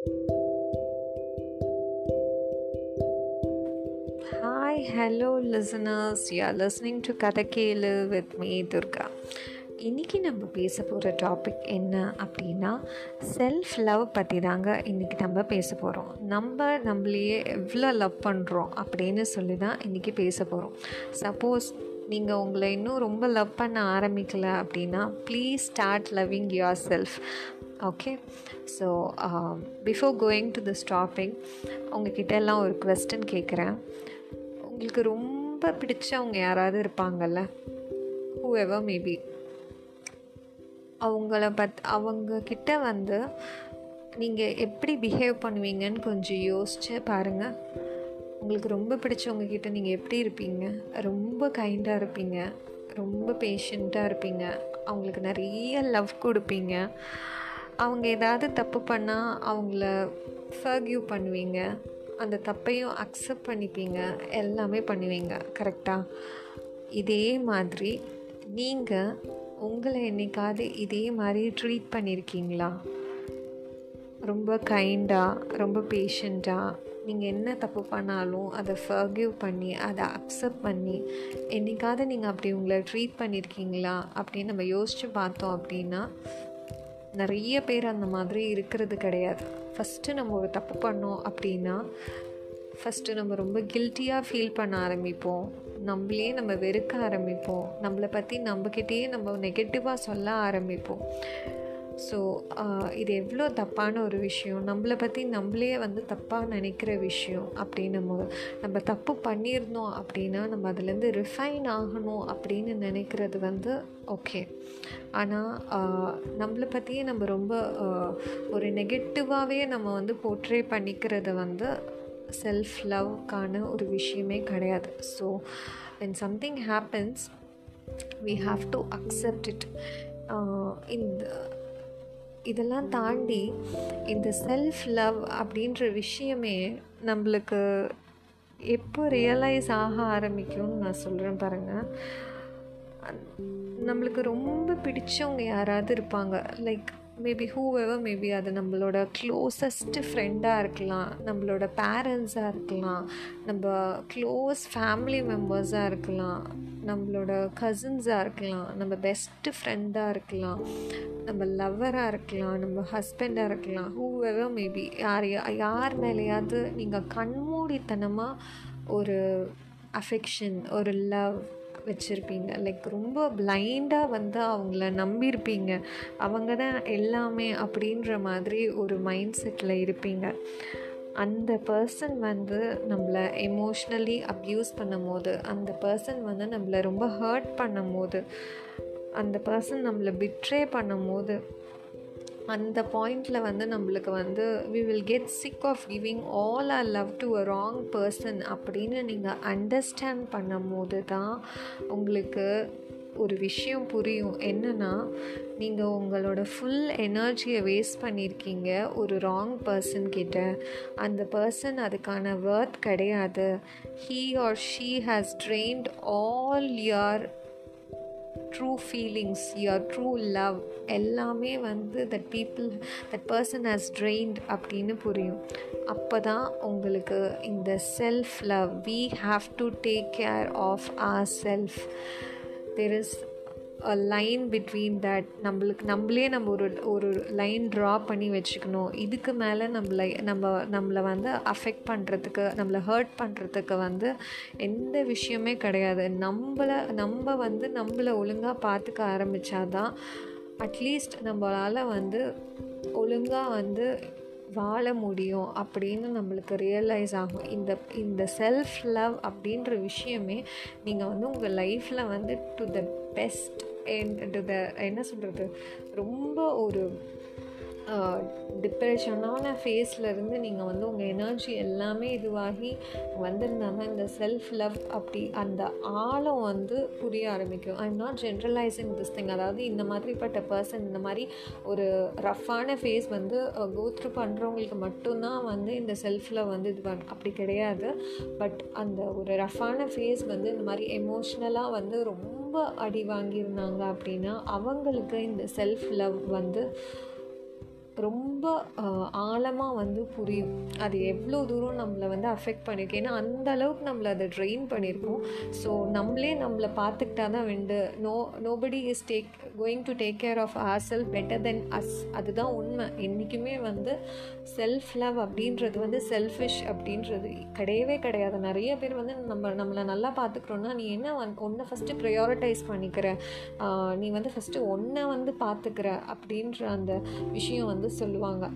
Hi, hello listeners. You are listening to Kathaikelu with me Durga இன்றைக்கி நம்ம பேச போகிற டாபிக் என்ன அப்படின்னா செல்ஃப் லவ் பற்றி தாங்க இன்றைக்கி நம்ம பேச போகிறோம் நம்ம நம்மளையே எவ்வளோ லவ் பண்ணுறோம் அப்படின்னு சொல்லி தான் இன்றைக்கி பேச போகிறோம் சப்போஸ் நீங்கள் உங்களை இன்னும் ரொம்ப லவ் பண்ண ஆரம்பிக்கலை அப்படின்னா please start loving your self okay so before going to this topic உங்ககிட்ட எல்லாம் ஒரு கொஸ்டின் கேட்குறேன் உங்களுக்கு ரொம்ப பிடிச்சவங்க யாராவது இருப்பாங்கல்ல? ஹூ எவர் மேபி அவங்கள பத் அவங்கக்கிட்ட வந்து நீங்கள் எப்படி பிஹேவ் பண்ணுவீங்கன்னு கொஞ்சம் யோசிச்சு பாருங்கள் உங்களுக்கு ரொம்ப பிடிச்சவங்கக்கிட்ட நீங்கள் எப்படி இருப்பீங்க? ரொம்ப கைண்டாக இருப்பீங்க. ரொம்ப பேஷண்ட்டாக இருப்பீங்க. அவங்களுக்கு நிறைய லவ் கொடுப்பீங்க. அவங்க ஏதாவது தப்பு பண்ணால் அவங்கள ஃபர்கியூ பண்ணுவீங்க. அந்த தப்பையும் அக்செப்ட் பண்ணிப்பீங்க. எல்லாமே பண்ணுவீங்க. கரெக்டாக இதே மாதிரி நீங்கள் உங்களை என்னைக்காவது இதே மாதிரி ட்ரீட் பண்ணியிருக்கீங்களா ரொம்ப கைண்டாக ரொம்ப பேஷண்ட்டாக நீங்கள் என்ன தப்பு பண்ணாலும் அதை ஃபர்கிவ் பண்ணி அதை அக்செப்ட் பண்ணி என்றைக்காவது நீங்கள் அப்படி உங்களை ட்ரீட் பண்ணியிருக்கீங்களா அப்படின்னு நம்ம யோசித்து பார்த்தோம் அப்படின்னா நிறைய பேர் அந்த மாதிரி இருக்கிறது கிடையாது. ஃபஸ்ட்டு நம்ம ஒரு தப்பு பண்ணோம் அப்படின்னா ஃபஸ்ட்டு நம்ம ரொம்ப கில்ட்டியாக ஃபீல் பண்ண ஆரம்பிப்போம். நம்மளே நம்ம வெறுக்க ஆரம்பிப்போம். நம்மளை பற்றி நம்மக்கிட்டேயே நம்ம நெகட்டிவாக சொல்ல ஆரம்பிப்போம். ஸோ இது எவ்வளோ தப்பான ஒரு விஷயம்? நம்மளை பற்றி நம்மளே வந்து தப்பாக நினைக்கிற விஷயம் அப்படின்னு நம்ம நம்ம தப்பு பண்ணியிருந்தோம் அப்படின்னா நம்ம அதுலேருந்து ரிஃபைன் ஆகணும் அப்படின்னு நினைக்கிறது வந்து ஓகே ஆனால் நம்மளை பற்றியே நம்ம ரொம்ப ஒரு நெகட்டிவாகவே நம்ம வந்து போர்ட்ரே பண்ணிக்கிறது வந்து செல்ஃப் லவ்க்கான ஒரு விஷயமே கிடையாது. So when something happens we have to accept it இந்த இதெல்லாம் தாண்டி இந்த செல்ஃப் லவ் அப்படின்ற விஷயமே நம்மளுக்கு எப்போ ரியலைஸ் ஆக ஆரம்பிக்கும்னு நான் சொல்கிறேன் பாருங்கள் நம்மளுக்கு ரொம்ப பிடிச்சவங்க யாராவது இருப்பாங்க. லைக் மேபி ஹூ மேபி அது நம்மளோட க்ளோசஸ்ட்டு ஃப்ரெண்டாக இருக்கலாம். நம்மளோட பேரண்ட்ஸாக இருக்கலாம். நம்ம க்ளோஸ் ஃபேமிலி மெம்பர்ஸாக இருக்கலாம். நம்மளோட கசின்ஸாக இருக்கலாம். நம்ம பெஸ்ட்டு ஃப்ரெண்டாக இருக்கலாம். நம்ம லவ்வராக இருக்கலாம் நம்ம ஹஸ்பண்டாக இருக்கலாம் ஹூ மேபி யார் யார் மேலேயாவது நீங்கள் கண்மூடித்தனமாக ஒரு அஃபெக்ஷன் ஒரு லவ் வச்சுருப்பீங்க. லைக் ரொம்ப பிளைண்டாக வந்து அவங்கள நம்பியிருப்பீங்க. அவங்க தான் எல்லாமே அப்படின்ற மாதிரி ஒரு மைண்ட் செட்டில் இருப்பீங்க. அந்த பர்சன் வந்து நம்மளை எமோஷ்னலி அப்யூஸ் பண்ணும் போது அந்த பர்சன் வந்து நம்மளை ரொம்ப ஹர்ட் பண்ணும் போது அந்த பர்சன் நம்மளை பிட்ரே பண்ணும் போது அந்த பாயிண்டில் வந்து நம்மளுக்கு வந்து we will get sick of giving all our love to a wrong person அப்படின்னு நீங்கள் அண்டர்ஸ்டாண்ட் பண்ணும் போது தான் உங்களுக்கு ஒரு விஷயம் புரியும். என்னென்னா நீங்கள் உங்களோட ஃபுல் எனர்ஜியை வேஸ்ட் பண்ணியிருக்கீங்க ஒரு ராங் பர்சன் கிட்ட. அந்த பர்சன் அதுக்கான வேர்த் கிடையாது. He or she has drained all your true feelings your true love எல்லாமே வந்து that people that person has drained அப்படின்னு புரியும். அப்போ தான் உங்களுக்கு இந்த self love we have to take care of our self there is line between that நம்மளுக்கு நம்மளே நம்ம ஒரு ஒரு லைன் ட்ரா பண்ணி வச்சுக்கணும். இதுக்கு மேலே நம்மளை நம்ம நம்மளை வந்து அஃபெக்ட் பண்ணுறதுக்கு நம்மளை ஹர்ட் பண்ணுறதுக்கு வந்து எந்த விஷயமே கிடையாது. நம்மளை நம்ம வந்து நம்மளை ஒழுங்காக பார்த்துக்க ஆரம்பித்தாதான் அட்லீஸ்ட் நம்மளால் வந்து ஒழுங்காக வந்து வாழ முடியும் அப்படின்னு நம்மளுக்கு ரியலைஸ் ஆகும். இந்த இந்த செல்ஃப் லவ் அப்படின்ற விஷயமே நீங்கள் வந்து உங்கள் லைஃப்பில் வந்து டு த பெஸ்ட் என்ன சொல்கிறது ரொம்ப ஒரு டிப்ரெஷனான ஃபேஸ்லேருந்து நீங்கள் வந்து உங்கள் எனர்ஜி எல்லாமே இதுவாகி வந்திருந்தாங்க. இந்த செல்ஃப் லவ் அப்படி அந்த ஆழம் வந்து புரிய ஆரம்பிக்கும். I am not generalising this thing அதாவது இந்த மாதிரிப்பட்ட பர்சன் இந்த மாதிரி ஒரு ரஃப்பான ஃபேஸ் வந்து கோத்ரூ பண்ணுறவங்களுக்கு மட்டும்தான் வந்து இந்த செல்ஃப் லவ் வந்து இது பண்ண அப்படி கிடையாது. பட் அந்த ஒரு ரஃப்பான ஃபேஸ் வந்து இந்த மாதிரி எமோஷ்னலாக வந்து ரொம்ப ரொம்ப அடி வாங்கியிருந்தாங்க அப்படின்னா அவங்களுக்கு இந்த செல்ஃப் லவ் வந்து ரொம்ப ஆழமாக வந்து புரியும். அது எவ்வளோ தூரம் நம்மளை வந்து அஃபெக்ட் பண்ணியிருக்கு ஏன்னா அந்த அளவுக்கு நம்மளை அதை ட்ரெயின் பண்ணியிருக்கோம் ஸோ நம்மளே நம்மளை பார்த்துக்கிட்டா தான் வெண்டு no nobody is take going to take care of our self better then us அதுதான் உண்மை. என்றைக்குமே வந்து செல்ஃப் லவ் அப்படின்றது வந்து செல்ஃபிஷ் அப்படின்றது கிடையவே கிடையாது. நிறைய பேர் வந்து நம்ம நம்மளை நல்லா பார்த்துக்கிறோன்னா நீ என்ன வந் ஒன்றை ஃபஸ்ட்டு ப்ரையாரிட்டைஸ் பண்ணிக்கிற? நீ வந்து ஃபஸ்ட்டு ஒன்றை வந்து பார்த்துக்கிற அப்படின்ற அந்த விஷயம் வந்து சொல்லுவாங்க.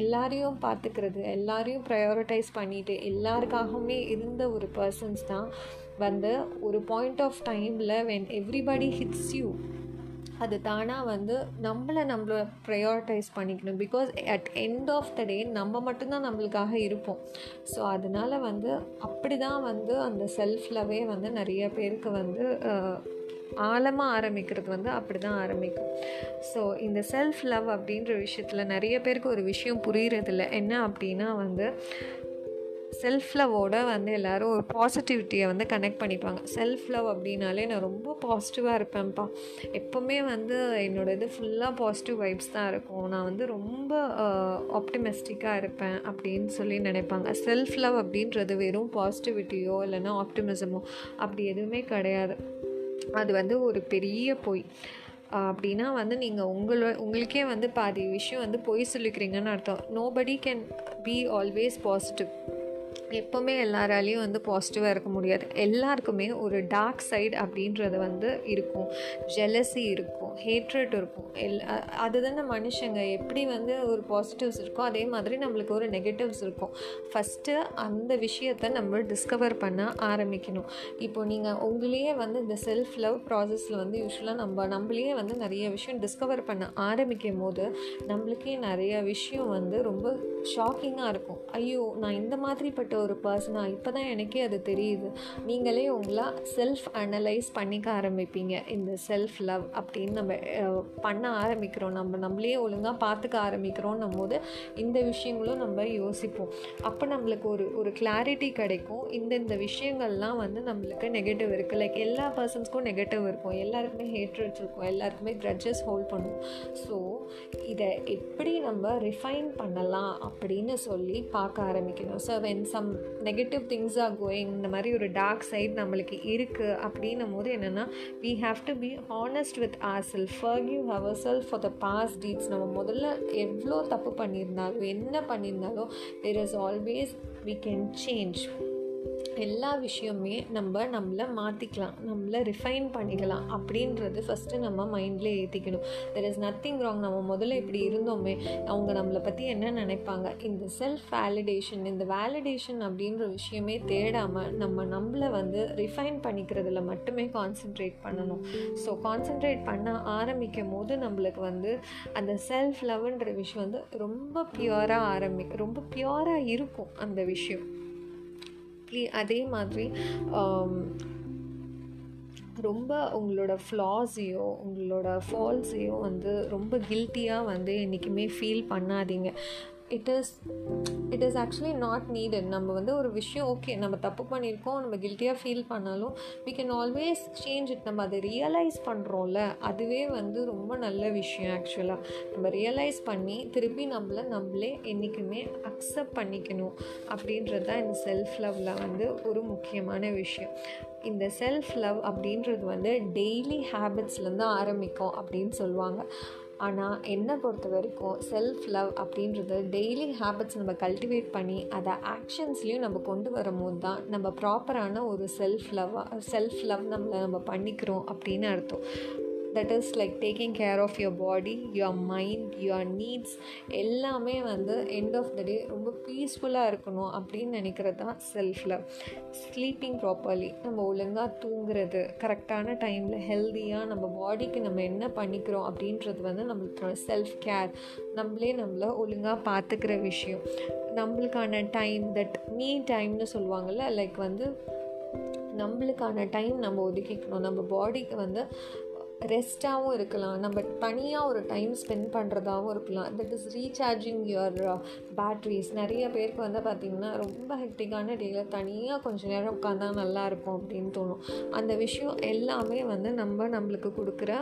எல்லாரையும் பார்த்துக்கிறது எல்லாரையும் ப்ரையாரிட்டைஸ் பண்ணிட்டு எல்லாருக்காகவுமே இருந்த ஒரு பர்சன்ஸ் தான் வந்து ஒரு பாயிண்ட் ஆஃப் டைமில் வென் எவ்ரிபடி ஹிட்ஸ் யூ அது தானாக வந்து நம்மளை நம்மள ப்ரையாரிட்டைஸ் பண்ணிக்கணும். Because at end of the day நம்ம மட்டும்தான் நம்மளுக்காக இருப்போம். ஸோ அதனால் வந்து அப்படி தான் வந்து அந்த செல்ஃப் லவ்வே வந்து நிறைய பேருக்கு வந்து ஆழமாக ஆரம்பிக்கிறது வந்து அப்படி தான் ஆரம்பிக்கும். ஸோ இந்த செல்ஃப் லவ் அப்படின்ற விஷயத்தில் நிறைய பேருக்கு ஒரு விஷயம் புரிகிறதில்ல என்ன அப்படின்னா வந்து செல்ஃப் லவ்வோட வந்து எல்லோரும் ஒரு பாசிட்டிவிட்டியை வந்து கனெக்ட் பண்ணிப்பாங்க. செல்ஃப் லவ் அப்படின்னாலே நான் ரொம்ப பாசிட்டிவாக இருப்பேன்ப்பா. எப்போவுமே வந்து என்னோடய இது ஃபுல்லாக பாசிட்டிவ் வைப்ஸ் தான் இருக்கும். நான் வந்து ரொம்ப ஆப்டிமிஸ்டிக்காக இருப்பேன் அப்படின்னு சொல்லி நினைப்பாங்க. செல்ஃப் லவ் அப்படின்றது வெறும் பாசிட்டிவிட்டியோ இல்லைன்னா ஆப்டிமிசமோ அப்படி எதுவுமே கிடையாது. அது வந்து ஒரு பெரிய பொய். அப்படின்னா வந்து நீங்கள் உங்களோ உங்களுக்கே வந்து பாதி விஷயம் வந்து பொய் சொல்லிக்கிறீங்கன்னு அர்த்தம். Nobody can be always positive எப்போவுமே எல்லாராலையும் வந்து பாசிட்டிவாக இருக்க முடியாது. எல்லாருக்குமே ஒரு டார்க் சைடு அப்படின்றது வந்து இருக்கும். ஜெலசி இருக்கும். ஹேட்ரட் இருக்கும். எல் அது தானே மனுஷங்க. எப்படி வந்து ஒரு பாசிட்டிவ்ஸ் இருக்கோ அதே மாதிரி நம்மளுக்கு ஒரு நெகட்டிவ்ஸ் இருக்கும். ஃபஸ்ட்டு அந்த விஷயத்தை நம்ம டிஸ்கவர் பண்ண ஆரம்பிக்கணும். இப்போ நீங்கள் உங்களையே வந்து இந்த செல்ஃப் லவ் ப்ராசஸில் வந்து யூஸ்வலாக நம்ம நம்மளையே வந்து நிறைய விஷயம் டிஸ்கவர் பண்ண ஆரம்பிக்கும் போது நம்மளுக்கே நிறைய விஷயம் வந்து ரொம்ப ஷாக்கிங்காக இருக்கும். ஐயோ நான் இந்த மாதிரிப்பட்ட ஒரு பர்சனாக இப்போ தான் எனக்கே அது தெரியுது. நீங்களே உங்களா செல்ஃப் அனலைஸ் பண்ணிக்க ஆரம்பிப்பீங்க. இந்த செல்ஃப் லவ் அப்படின்னு நம்ம பண்ண ஆரம்பிக்கிறோம். நம்ம நம்மளே ஒழுங்காக பார்த்துக்க ஆரம்பிக்கிறோன்னும் போது இந்த விஷயங்களும் நம்ம யோசிப்போம். அப்போ நம்மளுக்கு ஒரு ஒரு கிளாரிட்டி கிடைக்கும். இந்த இந்த விஷயங்கள்லாம் வந்து நம்மளுக்கு நெகட்டிவ் இருக்குது லைக் எல்லா பர்சன்ஸ்க்கும் நெகட்டிவ் இருக்கும். எல்லாருக்குமே ஹேட்ரட்ஸ் இருக்கும். எல்லாருக்குமே க்ரட்ஜஸ் ஹோல்ட் பண்ணுவோம் ஸோ இதை எப்படி நம்ம ரிஃபைன் பண்ணலாம் அப்படின்னு சொல்லி பார்க்க ஆரம்பிக்கணும். So when some negative things are going இந்த மாதிரி ஒரு டார்க் சைட் நம்மளுக்கு இருக்குது அப்படின்னும் போது என்னென்னா we have to be honest with our self forgive our self for the past deeds நம்ம முதல்ல எவ்வளோ தப்பு பண்ணியிருந்தாலும் என்ன பண்ணியிருந்தாலும் there is always we can change எல்லா விஷயமே நம்ம நம்மளை மாற்றிக்கலாம் நம்மளை ரிஃபைன் பண்ணிக்கலாம் அப்படின்றது ஃபஸ்ட்டு நம்ம மைண்டில் ஏற்றிக்கணும் தெர் இஸ் நத்திங் ராங் நம்ம முதல்ல இப்படி இருந்தோமே அவங்க நம்மளை பற்றி என்ன நினைப்பாங்க? இந்த செல்ஃப் வேலிடேஷன் இந்த வேலிடேஷன் அப்படின்ற விஷயமே தேடாமல் நம்ம நம்மளை வந்து ரிஃபைன் பண்ணிக்கிறதுல மட்டுமே கான்சென்ட்ரேட் பண்ணணும். ஸோ கான்சென்ட்ரேட் பண்ண ஆரம்பிக்கும் போது நம்மளுக்கு வந்து அந்த செல்ஃப் லவ்ன்ற விஷயம் வந்து ரொம்ப பியூராக ஆரம்பி ரொம்ப பியூராக இருக்கும் அந்த விஷயம். அதே மாதிரி um, ரொம்ப உங்களோட ஃப்ளாஸையோ உங்களோட ஃபால்ஸையோ வந்து ரொம்ப கில்ட்டியாக வந்து என்றைக்குமே ஃபீல் பண்ணாதீங்க. It is it is actually not needed நம்ம வந்து ஒரு விஷயம் ஓகே நம்ம தப்பு பண்ணியிருக்கோம் நம்ம கில்ட்டியாக ஃபீல் பண்ணாலும் we can always change it நம்ம அதை ரியலைஸ் பண்ணுறோம்ல அதுவே வந்து ரொம்ப நல்ல விஷயம் ஆக்சுவலாக நம்ம ரியலைஸ் பண்ணி திருப்பி நம்மளை நம்மளே என்றைக்குமே அக்செப்ட் பண்ணிக்கணும் அப்படின்றது தான் இந்த செல்ஃப் லவ்வில் வந்து ஒரு முக்கியமான விஷயம். இந்த செல்ஃப் லவ் அப்படின்றது வந்து டெய்லி ஹேபிட்ஸ்லேருந்து ஆரம்பிக்கும் அப்படின்னு சொல்லுவாங்க. ஆனால் என்னை பொறுத்த வரைக்கும் செல்ஃப் லவ் அப்படின்றது டெய்லி ஹேபிட்ஸ் நம்ம கல்டிவேட் பண்ணி அதை ஆக்ஷன்ஸ்லேயும் நம்ம கொண்டு வரும்போது தான் நம்ம ப்ராப்பரான ஒரு செல்ஃப் லவ்வாக செல்ஃப் லவ் நம்மளை நம்ம பண்ணிக்கிறோம் அப்படின்னு அர்த்தம். That is like taking care of your body your mind your needs எல்லாமே வந்து எண்ட் ஆஃப் த டே ரொம்ப பீஸ்ஃபுல்லாக இருக்கணும் அப்படின்னு நினைக்கிறது தான் செல்ஃப் லவ் ஸ்லீப்பிங் ப்ராப்பர்லி நம்ம ஒழுங்காக தூங்குறது கரெக்டான டைமில் ஹெல்த்தியாக நம்ம பாடிக்கு நம்ம என்ன பண்ணிக்கிறோம் அப்படின்றது வந்து நம்மளுக்கு செல்ஃப் கேர் நம்மளே நம்மளை ஒழுங்காக பார்த்துக்கிற விஷயம். நம்மளுக்கான டைம் தட் மீ டைம்னு சொல்லுவாங்கள்ல லைக் வந்து நம்மளுக்கான டைம் நம்ம ஒதுக்கிக்கணும். நம்ம பாடிக்கு வந்து ரெஸ்ட்டாகவும் இருக்கலாம். நம்ம தனியாக ஒரு டைம் ஸ்பெண்ட் பண்ணுறதாகவும் இருக்கலாம். That is recharging your batteries நிறைய பேருக்கு வந்து பார்த்திங்கன்னா ரொம்ப ஹெக்டிக்கான டேயில் தனியாக கொஞ்சம் நேரம் உட்காந்தா நல்லாயிருக்கும் அப்படின்னு தோணும். அந்த விஷயம் எல்லாமே வந்து நம்ம நம்மளுக்கு கொடுக்குற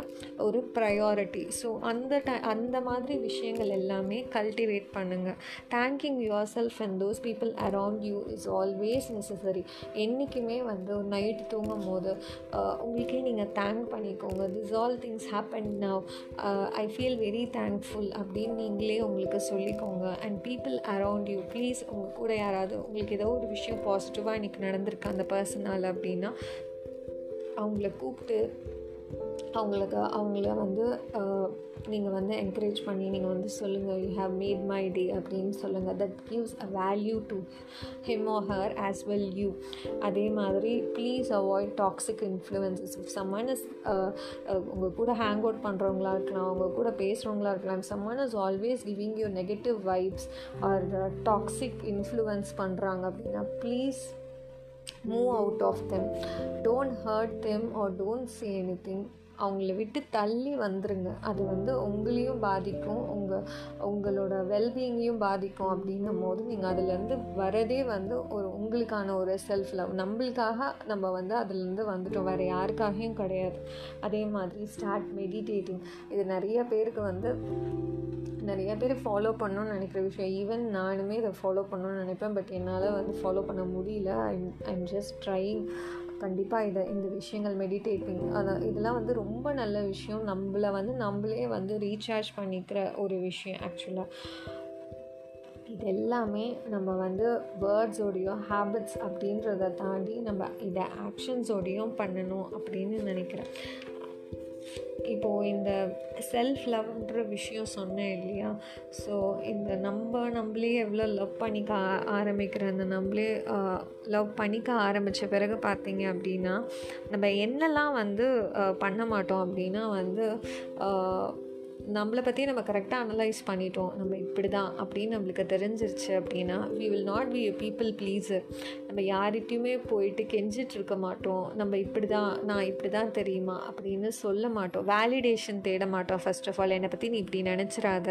ஒரு ப்ரையாரிட்டி ஸோ அந்த டை அந்த மாதிரி விஷயங்கள் எல்லாமே கல்டிவேட் பண்ணுங்கள் thanking your self and those people around you is always necessary என்றைக்குமே வந்து ஒரு நைட்டு தூங்கும் போது uh, உங்களுக்கே நீங்கள் தேங்க் பண்ணிக்கோங்க. This all things happen now I feel very thankful அப்படின்னு நீங்களே உங்களுக்கு சொல்லிக்கோங்க. And people around you please உங்கள் கூட யாராவது உங்களுக்கு ஏதோ ஒரு விஷயம் பாசிட்டிவாக இன்றைக்கி நடந்திருக்கு அந்த பர்சனால் அப்படின்னா அவங்கள கூப்பிட்டு அவங்களுக்கு அவங்கள வந்து நீங்கள் வந்து என்கரேஜ் பண்ணி நீங்கள் வந்து சொல்லுங்கள் you have made my day அப்படின்னு சொல்லுங்கள் that gives a value to him or her as well you அதே மாதிரி please avoid toxic influences if someone is உங்கள் கூட ஹேங் அவுட் பண்ணுறவங்களா இருக்கலாம் அவங்க கூட பேசுகிறவங்களா இருக்கலாம் someone is always giving you negative vibes or toxic influence பண்ணுறாங்க அப்படின்னா please move out of them don't hurt them or don't say anything அவங்கள விட்டு தள்ளி வந்துருங்க. அது வந்து உங்களையும் பாதிக்கும். உங்கள் உங்களோட வெல்பீயிங்கையும் பாதிக்கும் அப்படின்னும் போது நீங்கள் அதுலேருந்து வரதே வந்து ஒரு உங்களுக்கான ஒரு செல்ஃப் லவ் நம்மளுக்காக நம்ம வந்து அதுலேருந்து வந்துட்டோம். வேறு யாருக்காகவும் கிடையாது. அதே மாதிரி ஸ்டார்ட் மெடிடேட்டிங் இது நிறைய பேருக்கு வந்து நிறைய பேர் ஃபாலோ பண்ணணும்னு நினைக்கிற விஷயம். ஈவன் நானுமே இதை ஃபாலோ பண்ணணும்னு நினைப்பேன். பட் என்னால் வந்து ஃபாலோ பண்ண முடியல. ஐம் ஐம் ஜஸ்ட் ட்ரைங் கண்டிப்பாக இதை இந்த விஷயங்கள் மெடிடேட்டிங் அதை இதெல்லாம் வந்து ரொம்ப நல்ல விஷயம். நம்மளை வந்து நம்மளே வந்து ரீசார்ஜ் பண்ணிக்கிற ஒரு விஷயம் ஆக்சுவலாக இது எல்லாமே நம்ம வந்து வேர்ட்ஸோடையும் ஹேபிட்ஸ் அப்படின்றத தாண்டி நம்ம இதை ஆக்ஷன்ஸோடையும் பண்ணணும் அப்படின்னு நினைக்கிறேன். இப்போது இந்த செல்ஃப் லவ்ன்ற விஷயம் சொன்னேன் இல்லையா? ஸோ இந்த நம்ம நம்மளே எவ்வளோ லவ் பண்ணிக்க ஆரம்பிக்கிற அந்த நம்மளே லவ் பண்ணிக்க ஆரம்பித்த பிறகு பார்த்தீங்க அப்படின்னா நம்ம என்னெல்லாம் வந்து பண்ண மாட்டோம் அப்படின்னா வந்து நம்மளை பற்றி நம்ம கரெக்டாக அனலைஸ் பண்ணிட்டோம். நம்ம இப்படி தான் அப்படின்னு நம்மளுக்கு தெரிஞ்சிருச்சு அப்படின்னா we will not be a people pleaser நம்ம யார்கிட்டையுமே போயிட்டு கெஞ்சிட்டு இருக்க மாட்டோம். நம்ம இப்படி தான் நான் இப்படி தான் தெரியுமா அப்படின்னு சொல்ல மாட்டோம். வேலிடேஷன் தேட மாட்டோம். ஃபர்ஸ்ட் ஆஃப் ஆல் என்னை பற்றி நீ இப்படி நினச்சிடாத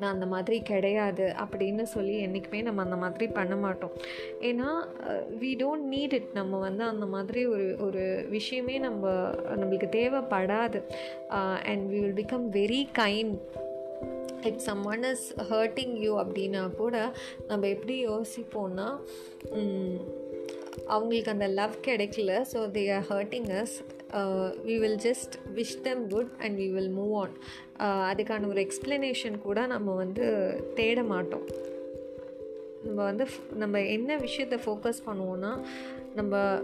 நான் அந்த மாதிரி கிடையாது அப்படின்னு சொல்லி என்றைக்குமே நம்ம அந்த மாதிரி பண்ண மாட்டோம். ஏன்னா வி டோன்ட் நீட் இட் நம்ம வந்து அந்த மாதிரி ஒரு ஒரு விஷயமே நம்ம நம்மளுக்கு தேவைப்படாது. And we will become very kind it someone is hurting you அப்படின்னா கூட நம்ம எப்படி யோசிப்போம்னா அவங்களுக்கு அந்த லவ் கிடைக்கல so they are hurting us we will just wish them good and we will move on அதுக்கான ஒரு எக்ஸ்ப்ளனேஷன் கூட நம்ம வந்து தேட மாட்டோம். நம்ம வந்து நம்ம என்ன விஷயத்தை ஃபோக்கஸ் பண்ணுவோன்னா நம்ம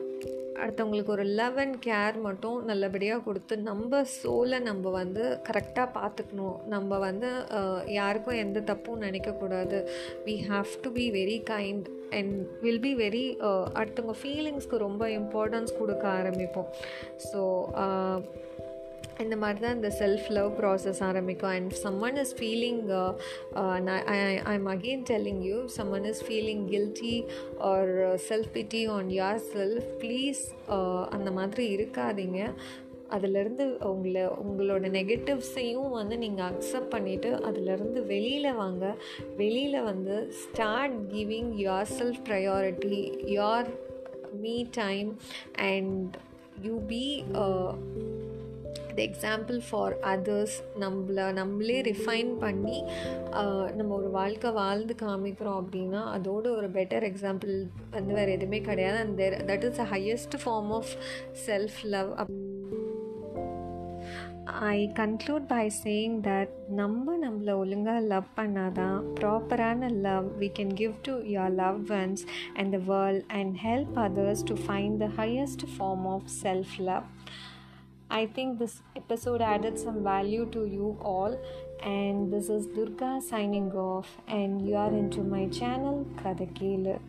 அடுத்தவங்களுக்கு ஒரு லவ் அண்ட் கேர் மட்டும் நல்லபடியாக கொடுத்து நம்ம சோலை நம்ம வந்து கரெக்டாக பார்த்துக்கணும். நம்ம வந்து யாருக்கும் எந்த தப்பும் நினைக்கக்கூடாது. We have to be very kind and will be very அடுத்தவங்க ஃபீலிங்ஸ்க்கு ரொம்ப இம்பார்ட்டன்ஸ் கொடுக்க ஆரம்பிப்போம். ஸோ இந்த மாதிரி தான் இந்த செல்ஃப் லவ் ப்ராசஸ் ஆரம்பிக்கும் and someone is feeling I am again telling you someone is feeling guilty or self pity on your self please அந்த மாதிரி இருக்காதீங்க. அதிலேருந்து உங்களை உங்களோட நெகட்டிவ்ஸையும் வந்து நீங்கள் அக்செப்ட் பண்ணிவிட்டு அதிலேருந்து வெளியில் வாங்க. வெளியில் வந்து start giving your self priority your me time and you be the example for others நம்மளை நம்மளே ரிஃபைன் பண்ணி நம்ம ஒரு வாழ்க்கை வாழ்ந்து காமிக்கிறோம் அப்படின்னா அதோட ஒரு பெட்டர் எக்ஸாம்பிள் வந்து வேறு எதுவுமே கிடையாது. And there that is the highest form of self love I conclude by saying that நம்ம நம்மளை ஒழுங்காக லவ் பண்ணாதான் ப்ராப்பரான love we can give to your love ones and the world and help others to find the highest form of self love I think this episode added some value to you all. And this is Durga signing off, and you are into my channel Kadakela.